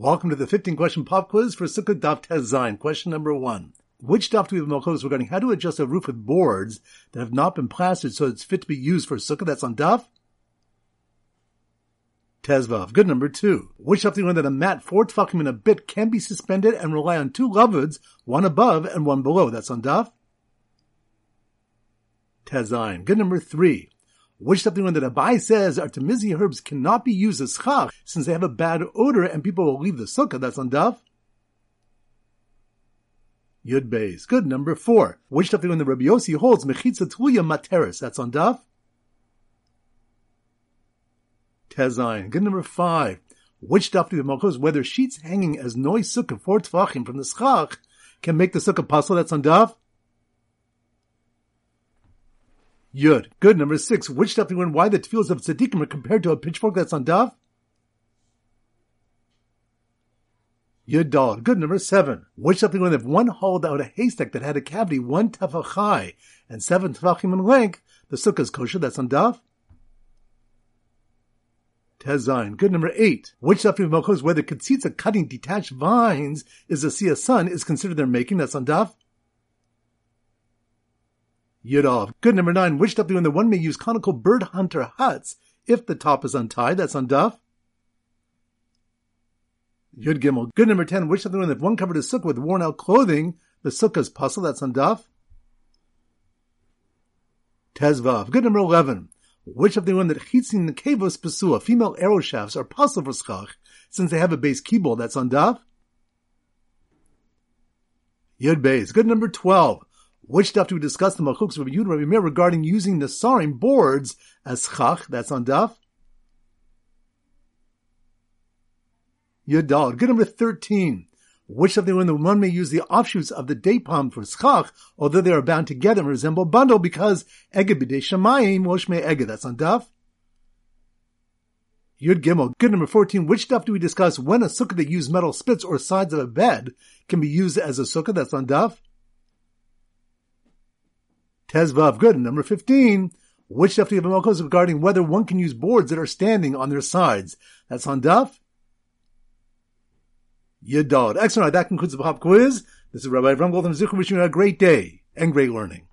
Welcome to the 15 question pop quiz for Sukkot Daf Tezain. Question number one. Which daf do we have Melchos regarding how to adjust a roof with boards that have not been plastered so it's fit to be used for Sukkot? That's on daf. Tezvav. Good number two. Which daf do we learn that a mat four tefachim in a bit can be suspended and rely on two lavuds, one above and one below? That's on daf. Tezain. Good number three. Which something that Abaye says artemisia herbs cannot be used as schach since they have a bad odor and people will leave the sukkah. That's on daf. Yud Beis. Good. Number four. Which something when the Rabbi Yossi holds mechitza tluya materis. That's on daf. Tezain. Good. Number five. Which daf do the malchus whether sheets hanging as noy sukkah for tefachim from the schach can make the sukkah pasul. That's on daf. Yud. Good. Number six. Which daf do you learn why the tefillas of tzaddikim are compared to a pitchfork that's on daf? Yud Dal. Good. Number seven. Which daf do you learn if one hauled out a haystack that had a cavity one tefach high and seven tefachim in length, the sukkah is kosher. That's on daf. Tezain. Good number eight. Which do you know whether katzitza cutting detached vines is a sun is considered their making? That's on daf. Yudov. Good number nine. Which stuff do the one that one may use conical bird hunter huts if the top is untied? That's on daf. Yud Gimel. Good number ten. Which stuff do if one covered a sukkah with worn out clothing, the sukkah's pasul? That's on daf. Tezvav. Good number eleven. Which of the one that chitzin the kavos pesua, female arrow shafts, are pasul for schach, since they have a base keyboard that's on daf? Yud Beis. Good number 12. Which stuff do we discuss the Malchuks Rabbi Yud Rabbi Meir regarding using the Sarim boards as schach? That's on Daf. Yudal. Good number 13. Which of the when the one may use the offshoots of the date palm for schach, although they are bound together and resemble a bundle because eged b'dei shamayim woshme eged. That's on Daf. Yud Gimel. Good number 14. Which stuff do we discuss when a sukkah that use metal spits or sides of a bed can be used as a sukkah? That's on Daf. Tezvav. Good. Number 15. Which do you have Malkos regarding whether one can use boards that are standing on their sides? That's on Daf. Yadod. Excellent. That concludes the pop quiz. This is Rabbi Avram Goldham Zichur wishing you a great day and great learning.